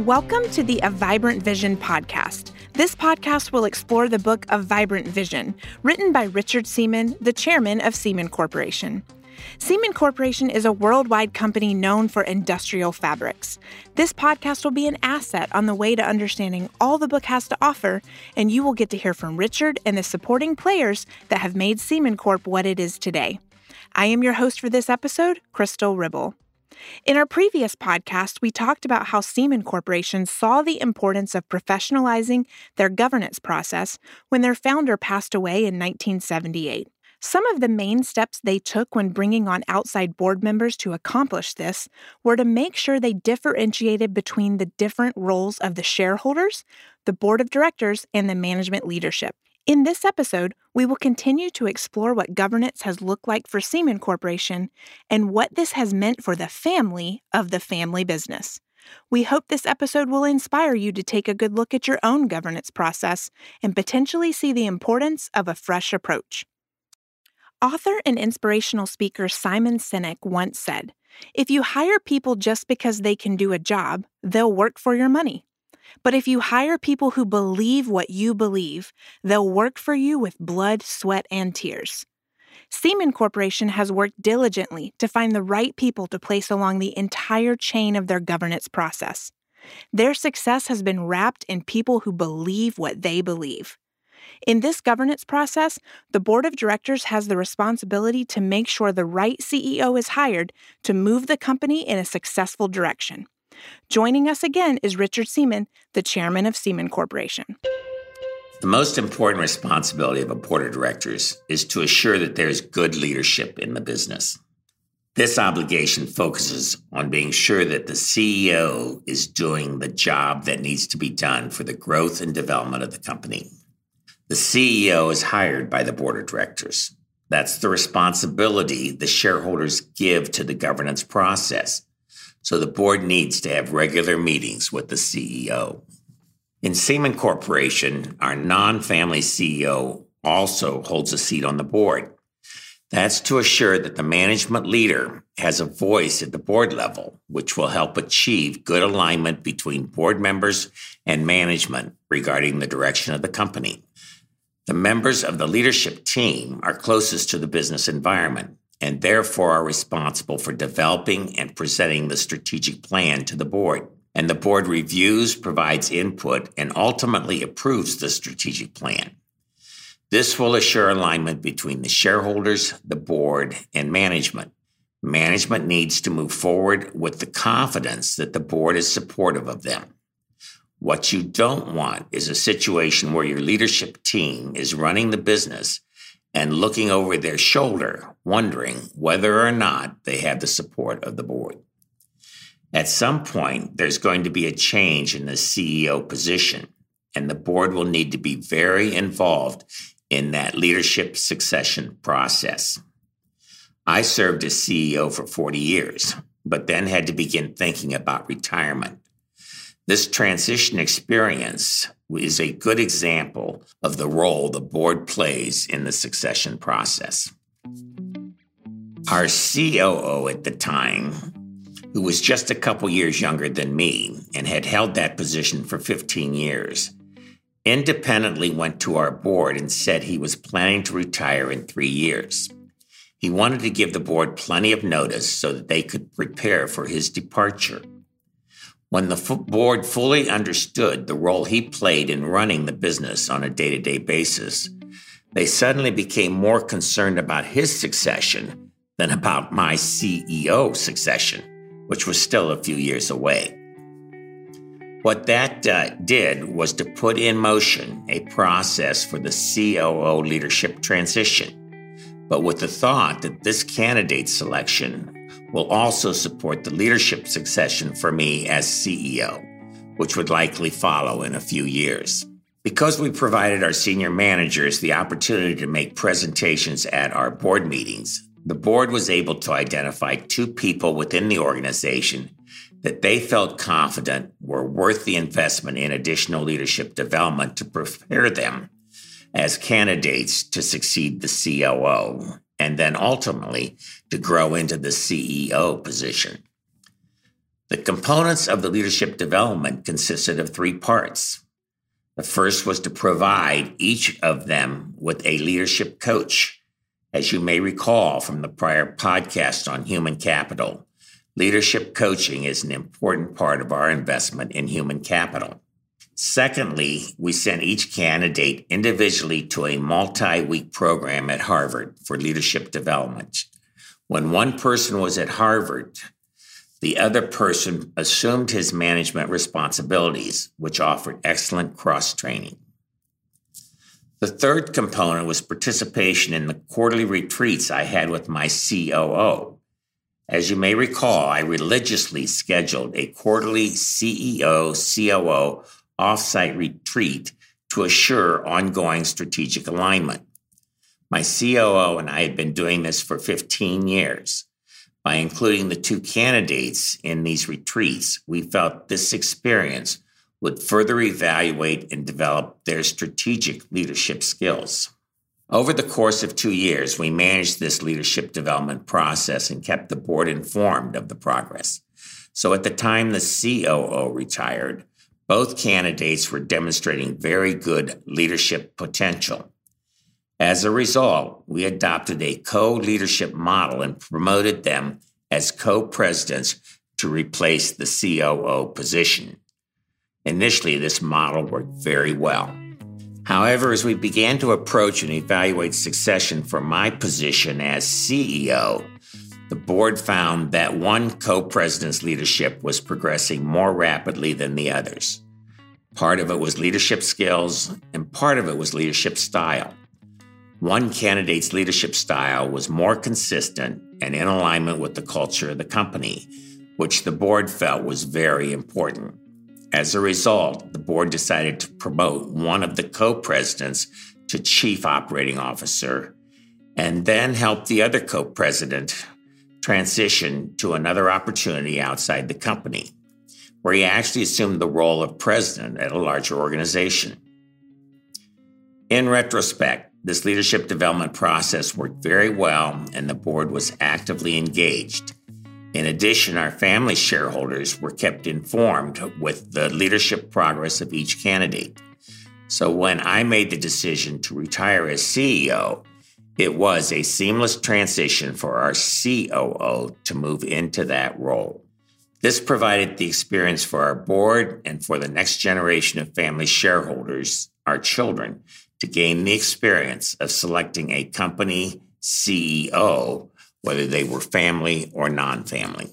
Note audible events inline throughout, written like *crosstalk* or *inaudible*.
Welcome to the A Vibrant Vision podcast. This podcast will explore the book A Vibrant Vision, written by Richard Seaman, the chairman of Seaman Corporation. Seaman Corporation is a worldwide company known for industrial fabrics. This podcast will be an asset on the way to understanding all the book has to offer, and you will get to hear from Richard and the supporting players that have made Seaman Corp what it is today. I am your host for this episode, Crystal Ribble. In our previous podcast, we talked about how Seaman Corporation saw the importance of professionalizing their governance process when their founder passed away in 1978. Some of the main steps they took when bringing on outside board members to accomplish this were to make sure they differentiated between the different roles of the shareholders, the board of directors, and the management leadership. In this episode, we will continue to explore what governance has looked like for Seaman Corporation and what this has meant for the family of the family business. We hope this episode will inspire you to take a good look at your own governance process and potentially see the importance of a fresh approach. Author and inspirational speaker Simon Sinek once said, If you hire people just because they can do a job, they'll work for your money. But if you hire people who believe what you believe, they'll work for you with blood, sweat, and tears. Seaman Corporation has worked diligently to find the right people to place along the entire chain of their governance process. Their success has been wrapped in people who believe what they believe. In this governance process, the board of directors has the responsibility to make sure the right CEO is hired to move the company in a successful direction. Joining us again is Richard Seaman, the chairman of Seaman Corporation. The most important responsibility of a board of directors is to assure that there's good leadership in the business. This obligation focuses on being sure that the CEO is doing the job that needs to be done for the growth and development of the company. The CEO is hired by the board of directors. That's the responsibility the shareholders give to the governance process so the board needs to have regular meetings with the CEO. In Seaman Corporation, our non family CEO also holds a seat on the board. That's to assure that the management leader has a voice at the board level, which will help achieve good alignment between board members and management regarding the direction of the company. The members of the leadership team are closest to the business environment and therefore are responsible for developing and presenting the strategic plan to the board. And the board reviews, provides input, and ultimately approves the strategic plan. This will assure alignment between the shareholders, the board, and management. Management needs to move forward with the confidence that the board is supportive of them. What you don't want is a situation where your leadership team is running the business and looking over their shoulder, wondering whether or not they have the support of the board. At some point, there's going to be a change in the CEO position, and the board will need to be very involved in that leadership succession process. I served as CEO for 40 years, but then had to begin thinking about retirement. This transition experience is a good example of the role the board plays in the succession process. Our COO at the time, who was just a couple years younger than me and had held that position for 15 years, independently went to our board and said he was planning to retire in three years. He wanted to give the board plenty of notice so that they could prepare for his departure. When the board fully understood the role he played in running the business on a day to day basis, they suddenly became more concerned about his succession than about my CEO succession, which was still a few years away. What that uh, did was to put in motion a process for the COO leadership transition, but with the thought that this candidate selection will also support the leadership succession for me as CEO, which would likely follow in a few years. Because we provided our senior managers the opportunity to make presentations at our board meetings, the board was able to identify two people within the organization that they felt confident were worth the investment in additional leadership development to prepare them as candidates to succeed the COO and then ultimately to grow into the CEO position. The components of the leadership development consisted of three parts. The first was to provide each of them with a leadership coach. As you may recall from the prior podcast on human capital, leadership coaching is an important part of our investment in human capital. Secondly, we sent each candidate individually to a multi week program at Harvard for leadership development. When one person was at Harvard, the other person assumed his management responsibilities, which offered excellent cross training. The third component was participation in the quarterly retreats I had with my COO. As you may recall, I religiously scheduled a quarterly CEO COO offsite retreat to assure ongoing strategic alignment. My COO and I had been doing this for 15 years. By including the two candidates in these retreats, we felt this experience would further evaluate and develop their strategic leadership skills. Over the course of two years, we managed this leadership development process and kept the board informed of the progress. So at the time the COO retired, both candidates were demonstrating very good leadership potential. As a result, we adopted a co leadership model and promoted them as co presidents to replace the COO position. Initially, this model worked very well. However, as we began to approach and evaluate succession for my position as CEO, the board found that one co president's leadership was progressing more rapidly than the others. Part of it was leadership skills, and part of it was leadership style. One candidate's leadership style was more consistent and in alignment with the culture of the company, which the board felt was very important. As a result, the board decided to promote one of the co presidents to chief operating officer and then help the other co president transition to another opportunity outside the company, where he actually assumed the role of president at a larger organization. In retrospect, this leadership development process worked very well and the board was actively engaged. In addition, our family shareholders were kept informed with the leadership progress of each candidate. So when I made the decision to retire as CEO, it was a seamless transition for our COO to move into that role. This provided the experience for our board and for the next generation of family shareholders, our children, to gain the experience of selecting a company CEO, whether they were family or non family.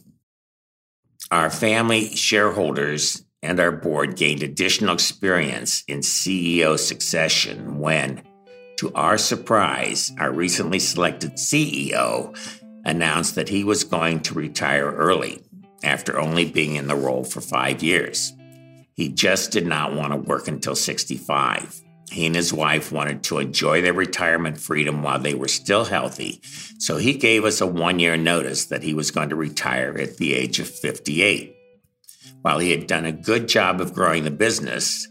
Our family shareholders and our board gained additional experience in CEO succession when to our surprise, our recently selected CEO announced that he was going to retire early after only being in the role for five years. He just did not want to work until 65. He and his wife wanted to enjoy their retirement freedom while they were still healthy, so he gave us a one year notice that he was going to retire at the age of 58. While he had done a good job of growing the business,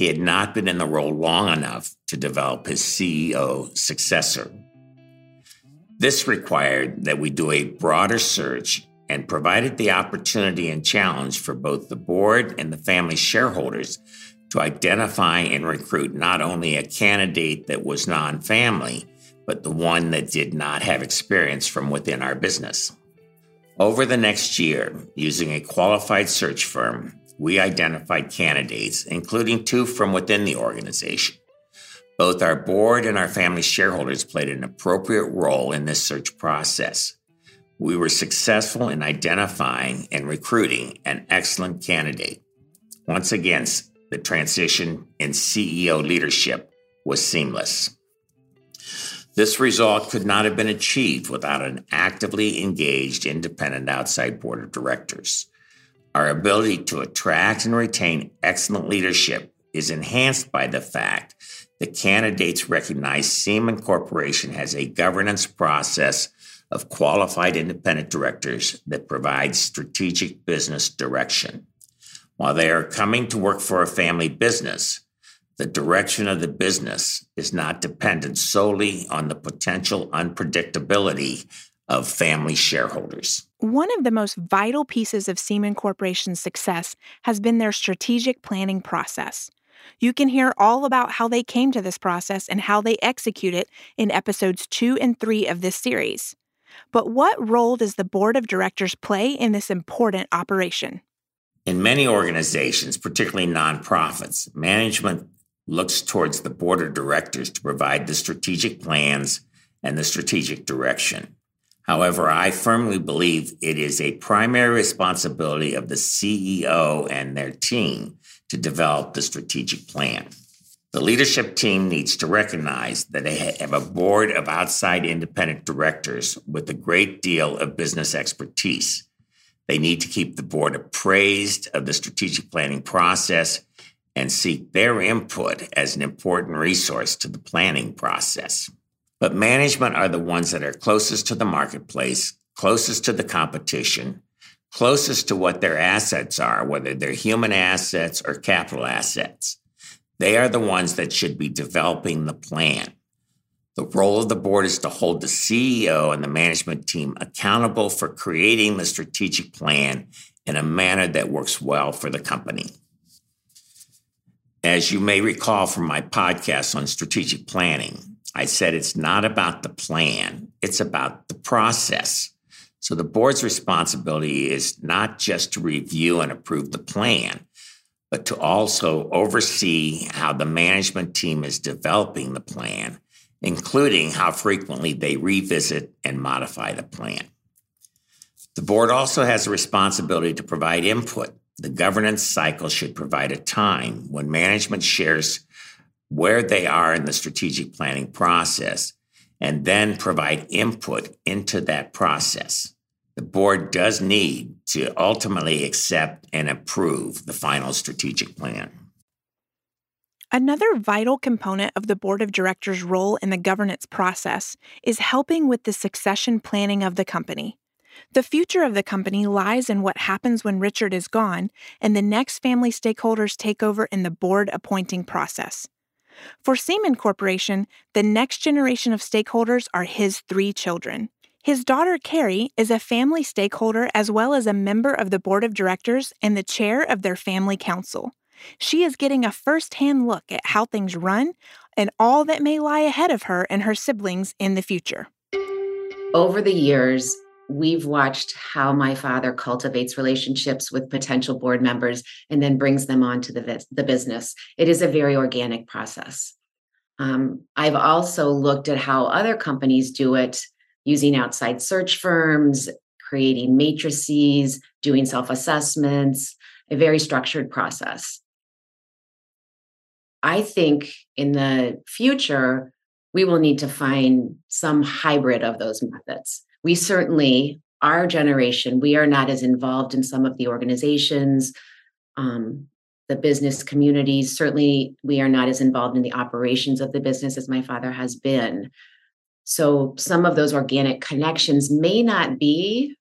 he had not been in the role long enough to develop his CEO successor. This required that we do a broader search and provided the opportunity and challenge for both the board and the family shareholders to identify and recruit not only a candidate that was non family, but the one that did not have experience from within our business. Over the next year, using a qualified search firm, we identified candidates, including two from within the organization. Both our board and our family shareholders played an appropriate role in this search process. We were successful in identifying and recruiting an excellent candidate. Once again, the transition in CEO leadership was seamless. This result could not have been achieved without an actively engaged independent outside board of directors. Our ability to attract and retain excellent leadership is enhanced by the fact that candidates recognize Seaman Corporation has a governance process of qualified independent directors that provides strategic business direction. While they are coming to work for a family business, the direction of the business is not dependent solely on the potential unpredictability of family shareholders. One of the most vital pieces of Seaman Corporation's success has been their strategic planning process. You can hear all about how they came to this process and how they execute it in episodes 2 and 3 of this series. But what role does the board of directors play in this important operation? In many organizations, particularly nonprofits, management looks towards the board of directors to provide the strategic plans and the strategic direction. However, I firmly believe it is a primary responsibility of the CEO and their team to develop the strategic plan. The leadership team needs to recognize that they have a board of outside independent directors with a great deal of business expertise. They need to keep the board appraised of the strategic planning process and seek their input as an important resource to the planning process. But management are the ones that are closest to the marketplace, closest to the competition, closest to what their assets are, whether they're human assets or capital assets. They are the ones that should be developing the plan. The role of the board is to hold the CEO and the management team accountable for creating the strategic plan in a manner that works well for the company. As you may recall from my podcast on strategic planning, I said it's not about the plan, it's about the process. So the board's responsibility is not just to review and approve the plan, but to also oversee how the management team is developing the plan, including how frequently they revisit and modify the plan. The board also has a responsibility to provide input. The governance cycle should provide a time when management shares where they are in the strategic planning process and then provide input into that process the board does need to ultimately accept and approve the final strategic plan. Another vital component of the board of directors' role in the governance process is helping with the succession planning of the company. The future of the company lies in what happens when Richard is gone and the next family stakeholders take over in the board appointing process. For Seaman Corporation, the next generation of stakeholders are his three children. His daughter, Carrie, is a family stakeholder as well as a member of the board of directors and the chair of their family council. She is getting a first hand look at how things run and all that may lie ahead of her and her siblings in the future. Over the years, we've watched how my father cultivates relationships with potential board members and then brings them on to the, the business. It is a very organic process. Um, I've also looked at how other companies do it using outside search firms, creating matrices, doing self assessments, a very structured process. I think in the future, we will need to find some hybrid of those methods. We certainly, our generation, we are not as involved in some of the organizations, um, the business communities. Certainly, we are not as involved in the operations of the business as my father has been. So some of those organic connections may not be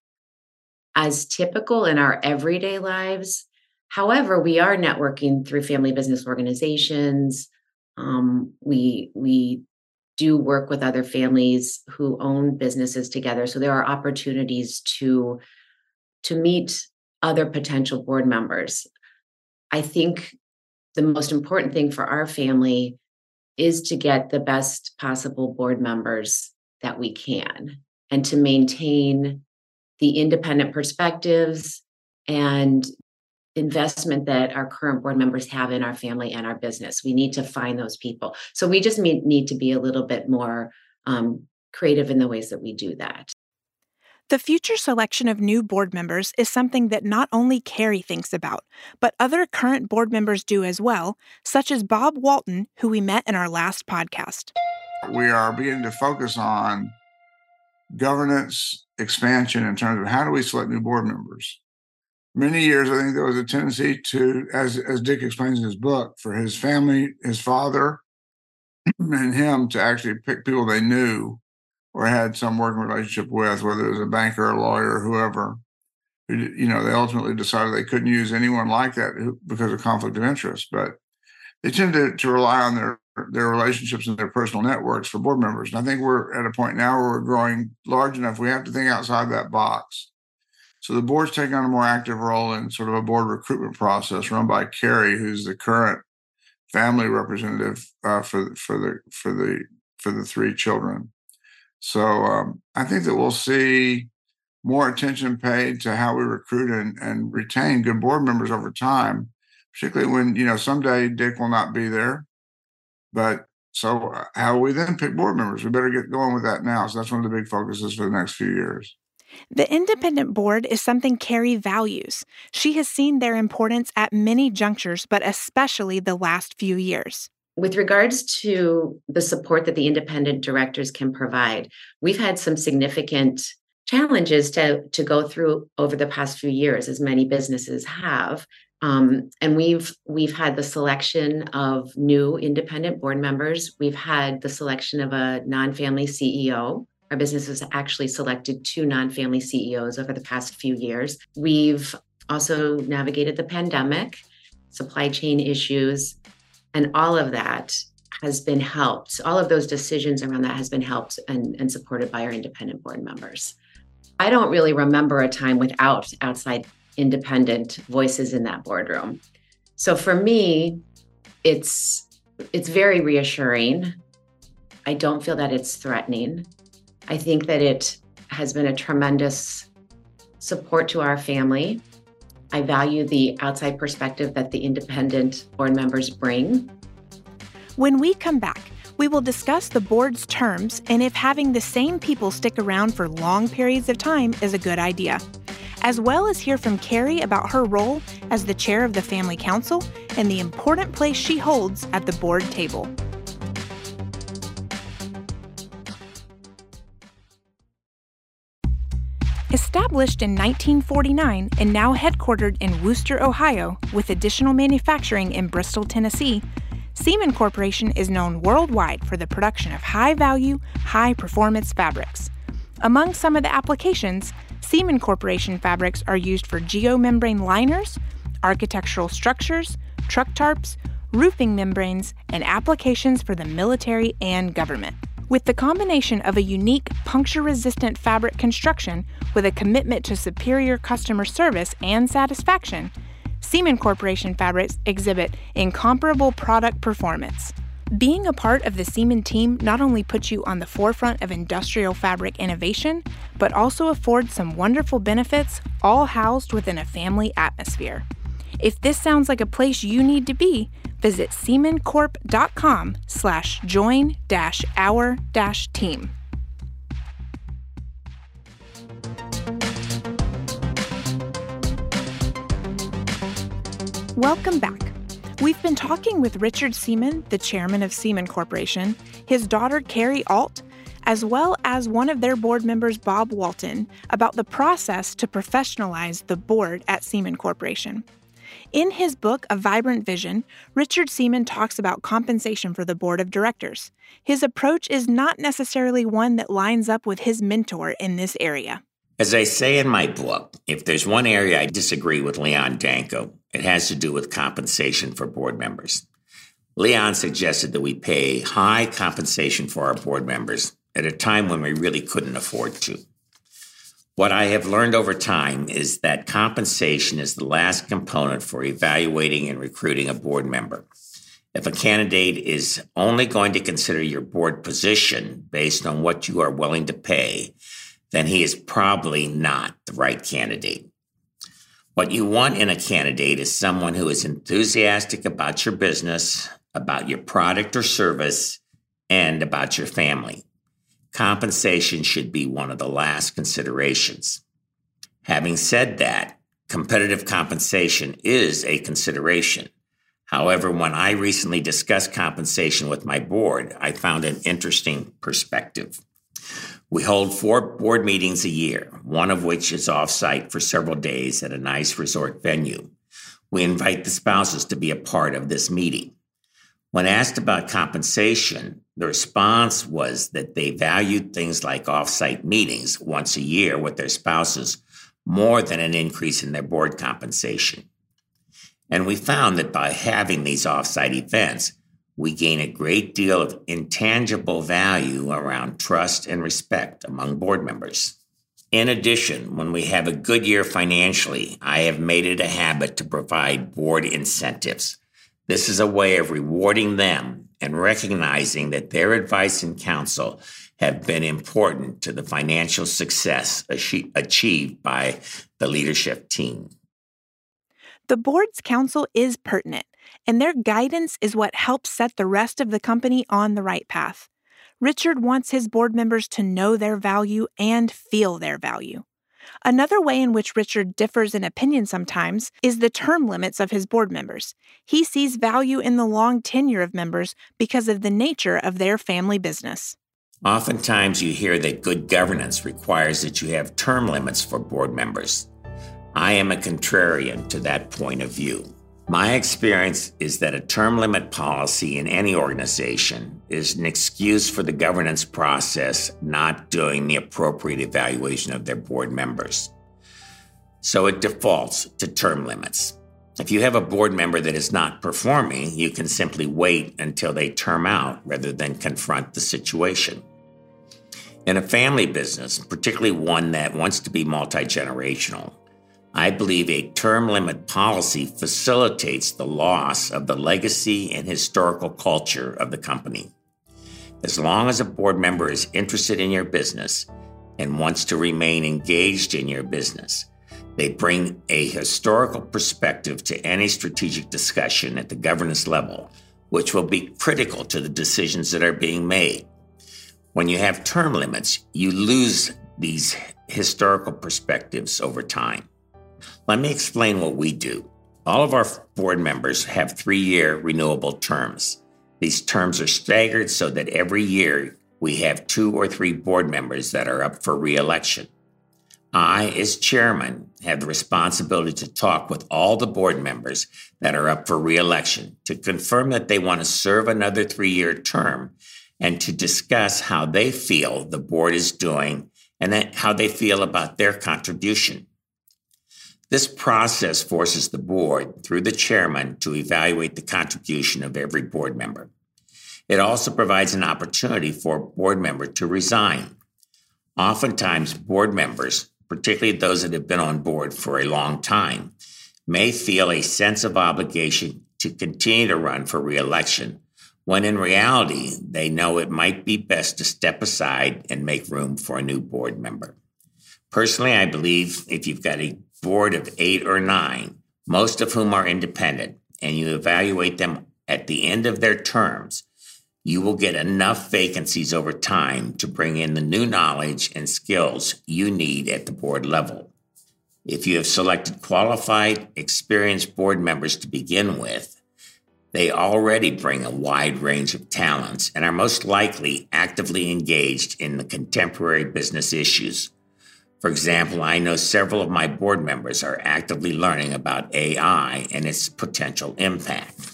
as typical in our everyday lives. However, we are networking through family business organizations. Um, we we do work with other families who own businesses together. So there are opportunities to to meet other potential board members. I think the most important thing for our family is to get the best possible board members that we can and to maintain the independent perspectives and investment that our current board members have in our family and our business. We need to find those people. So we just need, to be a little bit more um, creative in the ways that we do that. The future selection of new board members is something that not only Carrie thinks about, but other current board members do as well, such as Bob Walton, who we met in our last podcast. We are beginning to focus on governance expansion in terms of how do we select new board members. Many years, I think there was a tendency to, as, as Dick explains in his book, for his family, his father, *clears throat* and him to actually pick people they knew or had some working relationship with, whether it was a banker, a lawyer, whoever. You know, they ultimately decided they couldn't use anyone like that because of conflict of interest. But they tend to, to rely on their their relationships and their personal networks for board members. And I think we're at a point now where we're growing large enough. We have to think outside that box. So the board's taking on a more active role in sort of a board recruitment process run by Carrie, who's the current family representative uh, for for the for the for the three children. So um, I think that we'll see more attention paid to how we recruit and, and retain good board members over time, particularly when you know someday Dick will not be there. But so uh, how we then pick board members? We better get going with that now. So that's one of the big focuses for the next few years. The independent board is something Carrie values. She has seen their importance at many junctures, but especially the last few years. With regards to the support that the independent directors can provide, we've had some significant challenges to, to go through over the past few years, as many businesses have. Um, and we've we've had the selection of new independent board members. We've had the selection of a non-family CEO our business has actually selected two non family CEOs over the past few years. We've also navigated the pandemic, supply chain issues, and all of that has been helped. All of those decisions around that has been helped and, and supported by our independent board members. I don't really remember a time without outside independent voices in that boardroom. So for me, it's it's very reassuring. I don't feel that it's threatening. I think that it has been a tremendous support to our family. I value the outside perspective that the independent board members bring. When we come back, we will discuss the board's terms and if having the same people stick around for long periods of time is a good idea, as well as hear from Carrie about her role as the chair of the Family Council and the important place she holds at the board table. Established in 1949 and now headquartered in Wooster, Ohio, with additional manufacturing in Bristol, Tennessee, Seaman Corporation is known worldwide for the production of high value, high performance fabrics. Among some of the applications, Seaman Corporation fabrics are used for geomembrane liners, architectural structures, truck tarps, roofing membranes, and applications for the military and government. With the combination of a unique puncture resistant fabric construction with a commitment to superior customer service and satisfaction, Seaman Corporation fabrics exhibit incomparable product performance. Being a part of the Seaman team not only puts you on the forefront of industrial fabric innovation, but also affords some wonderful benefits, all housed within a family atmosphere. If this sounds like a place you need to be, visit seamancorp.com slash join dash our dash team. Welcome back. We've been talking with Richard Seaman, the chairman of Seaman Corporation, his daughter Carrie Alt, as well as one of their board members, Bob Walton, about the process to professionalize the board at Seaman Corporation. In his book, A Vibrant Vision, Richard Seaman talks about compensation for the board of directors. His approach is not necessarily one that lines up with his mentor in this area. As I say in my book, if there's one area I disagree with Leon Danco, it has to do with compensation for board members. Leon suggested that we pay high compensation for our board members at a time when we really couldn't afford to. What I have learned over time is that compensation is the last component for evaluating and recruiting a board member. If a candidate is only going to consider your board position based on what you are willing to pay, then he is probably not the right candidate. What you want in a candidate is someone who is enthusiastic about your business, about your product or service, and about your family compensation should be one of the last considerations. Having said that, competitive compensation is a consideration. However, when I recently discussed compensation with my board, I found an interesting perspective. We hold four board meetings a year, one of which is offsite for several days at a nice resort venue. We invite the spouses to be a part of this meeting. When asked about compensation, the response was that they valued things like offsite meetings once a year with their spouses more than an increase in their board compensation. And we found that by having these offsite events, we gain a great deal of intangible value around trust and respect among board members. In addition, when we have a good year financially, I have made it a habit to provide board incentives. This is a way of rewarding them and recognizing that their advice and counsel have been important to the financial success achieved by the leadership team. The board's counsel is pertinent and their guidance is what helps set the rest of the company on the right path. Richard wants his board members to know their value and feel their value. Another way in which Richard differs in opinion sometimes is the term limits of his board members. He sees value in the long tenure of members because of the nature of their family business. Oftentimes, you hear that good governance requires that you have term limits for board members. I am a contrarian to that point of view. My experience is that a term limit policy in any organization is an excuse for the governance process not doing the appropriate evaluation of their board members. So it defaults to term limits. If you have a board member that is not performing, you can simply wait until they term out rather than confront the situation. In a family business, particularly one that wants to be multi generational, I believe a term limit policy facilitates the loss of the legacy and historical culture of the company. As long as a board member is interested in your business and wants to remain engaged in your business, they bring a historical perspective to any strategic discussion at the governance level, which will be critical to the decisions that are being made. When you have term limits, you lose these historical perspectives over time. Let me explain what we do. All of our board members have three year renewable terms. These terms are staggered so that every year we have two or three board members that are up for reelection. I, as chairman, have the responsibility to talk with all the board members that are up for reelection to confirm that they want to serve another three year term and to discuss how they feel the board is doing and how they feel about their contribution. This process forces the board, through the chairman, to evaluate the contribution of every board member. It also provides an opportunity for a board member to resign. Oftentimes, board members, particularly those that have been on board for a long time, may feel a sense of obligation to continue to run for reelection, when in reality, they know it might be best to step aside and make room for a new board member. Personally, I believe if you've got a board of eight or nine, most of whom are independent, and you evaluate them at the end of their terms, you will get enough vacancies over time to bring in the new knowledge and skills you need at the board level. If you have selected qualified, experienced board members to begin with, they already bring a wide range of talents and are most likely actively engaged in the contemporary business issues for example, I know several of my board members are actively learning about AI and its potential impact.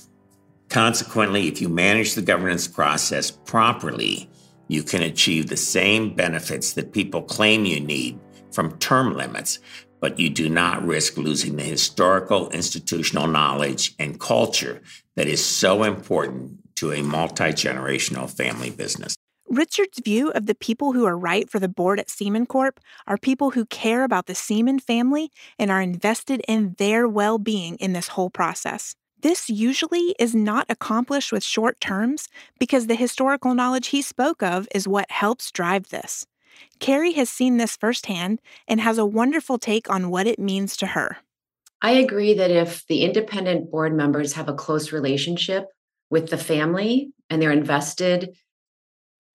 Consequently, if you manage the governance process properly, you can achieve the same benefits that people claim you need from term limits, but you do not risk losing the historical institutional knowledge and culture that is so important to a multi generational family business. Richard's view of the people who are right for the board at Seaman Corp are people who care about the Seaman family and are invested in their well being in this whole process. This usually is not accomplished with short terms because the historical knowledge he spoke of is what helps drive this. Carrie has seen this firsthand and has a wonderful take on what it means to her. I agree that if the independent board members have a close relationship with the family and they're invested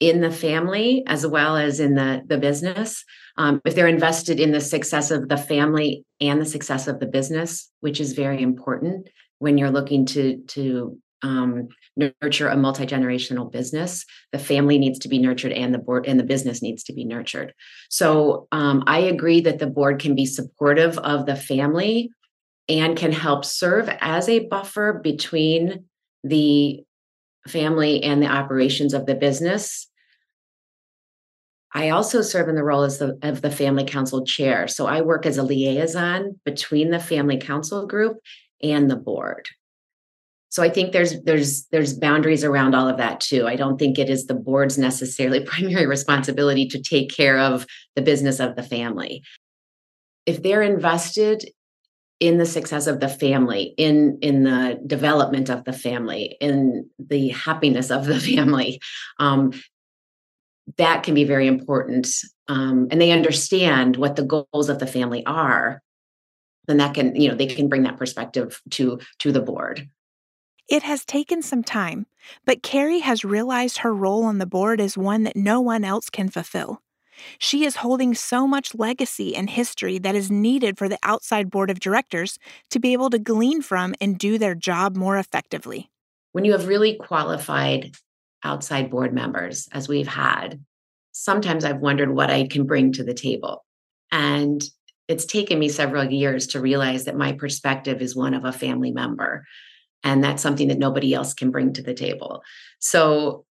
in the family as well as in the, the business. Um, if they're invested in the success of the family and the success of the business, which is very important when you're looking to to um, nurture a multi generational business. The family needs to be nurtured, and the board and the business needs to be nurtured. So um, I agree that the board can be supportive of the family and can help serve as a buffer between the family and the operations of the business I also serve in the role as the of the family council chair. So I work as a liaison between the family council group and the board. so i think there's there's there's boundaries around all of that too i don't think it is the board's necessarily *laughs* primary responsibility to take care of the business of the family if they're invested in the success of the family in in the development of the family in the happiness of the *laughs* family um, that can be very important um, and they understand what the goals of the family are then that can you know they can bring that perspective to to the board it has taken some time but carrie has realized her role on the board is one that no one else can fulfill she is holding so much legacy and history that is needed for the outside board of directors to be able to glean from and do their job more effectively. When you have really qualified outside board members, as we've had, sometimes I've wondered what I can bring to the table. And it's taken me several years to realize that my perspective is one of a family member. And that's something that nobody else can bring to the table. So,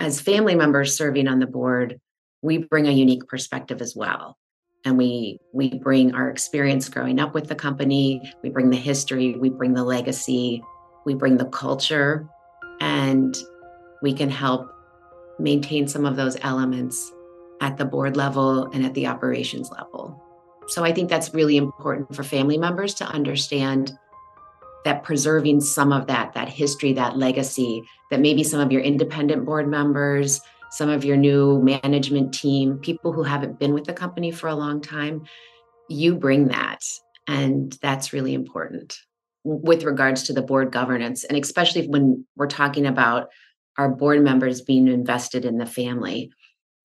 as family members serving on the board, we bring a unique perspective as well and we we bring our experience growing up with the company we bring the history we bring the legacy we bring the culture and we can help maintain some of those elements at the board level and at the operations level so i think that's really important for family members to understand that preserving some of that that history that legacy that maybe some of your independent board members some of your new management team, people who haven't been with the company for a long time, you bring that. And that's really important with regards to the board governance. And especially when we're talking about our board members being invested in the family.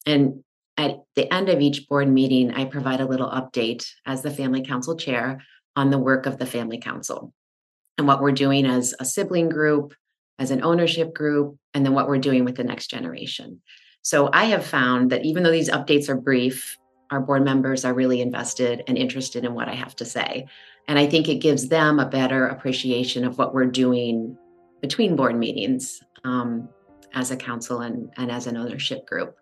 And at the end of each board meeting, I provide a little update as the family council chair on the work of the family council and what we're doing as a sibling group, as an ownership group, and then what we're doing with the next generation. So I have found that even though these updates are brief, our board members are really invested and interested in what I have to say. And I think it gives them a better appreciation of what we're doing between board meetings um, as a council and, and as an ownership group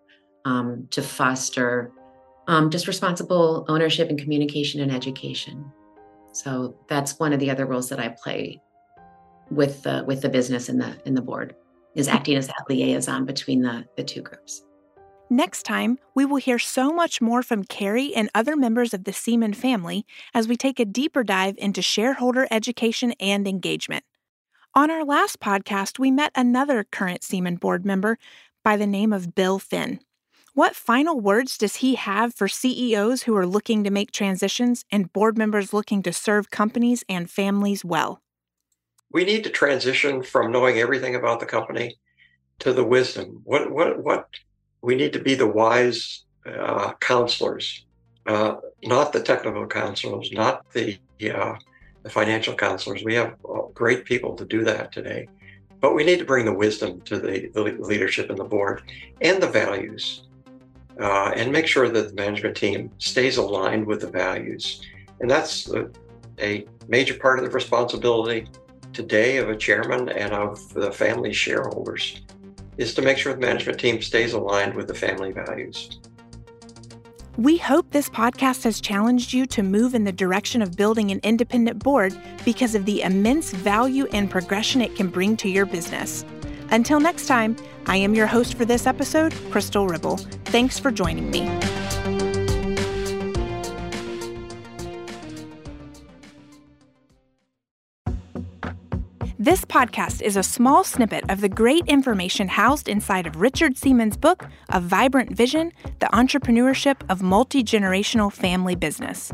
um, to foster um, just responsible ownership and communication and education. So that's one of the other roles that I play with the with the business and the in the board is acting as that liaison between the, the two groups. Next time, we will hear so much more from Carrie and other members of the Seaman family as we take a deeper dive into shareholder education and engagement. On our last podcast, we met another current Seaman board member by the name of Bill Finn. What final words does he have for CEOs who are looking to make transitions and board members looking to serve companies and families well? we need to transition from knowing everything about the company to the wisdom. What what what we need to be the wise uh, counselors, uh, not the technical counselors, not the uh, the financial counselors. We have great people to do that today, but we need to bring the wisdom to the, the leadership and the board and the values, uh, and make sure that the management team stays aligned with the values. And that's a, a major part of the responsibility today of a chairman and of the family shareholders is to make sure the management team stays aligned with the family values. We hope this podcast has challenged you to move in the direction of building an independent board because of the immense value and progression it can bring to your business. Until next time, I am your host for this episode, Crystal Ribble. Thanks for joining me. This podcast is a small snippet of the great information housed inside of Richard Seaman's book, A Vibrant Vision The Entrepreneurship of Multi Generational Family Business.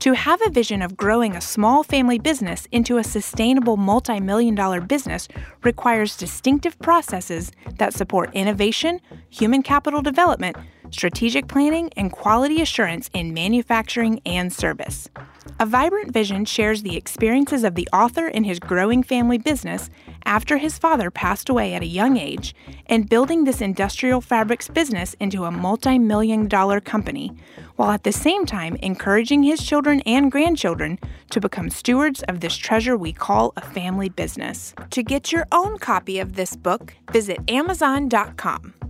To have a vision of growing a small family business into a sustainable multi million dollar business requires distinctive processes that support innovation, human capital development, strategic planning, and quality assurance in manufacturing and service. A Vibrant Vision shares the experiences of the author in his growing family business after his father passed away at a young age and building this industrial fabrics business into a multi million dollar company, while at the same time encouraging his children and grandchildren to become stewards of this treasure we call a family business. To get your own copy of this book, visit Amazon.com.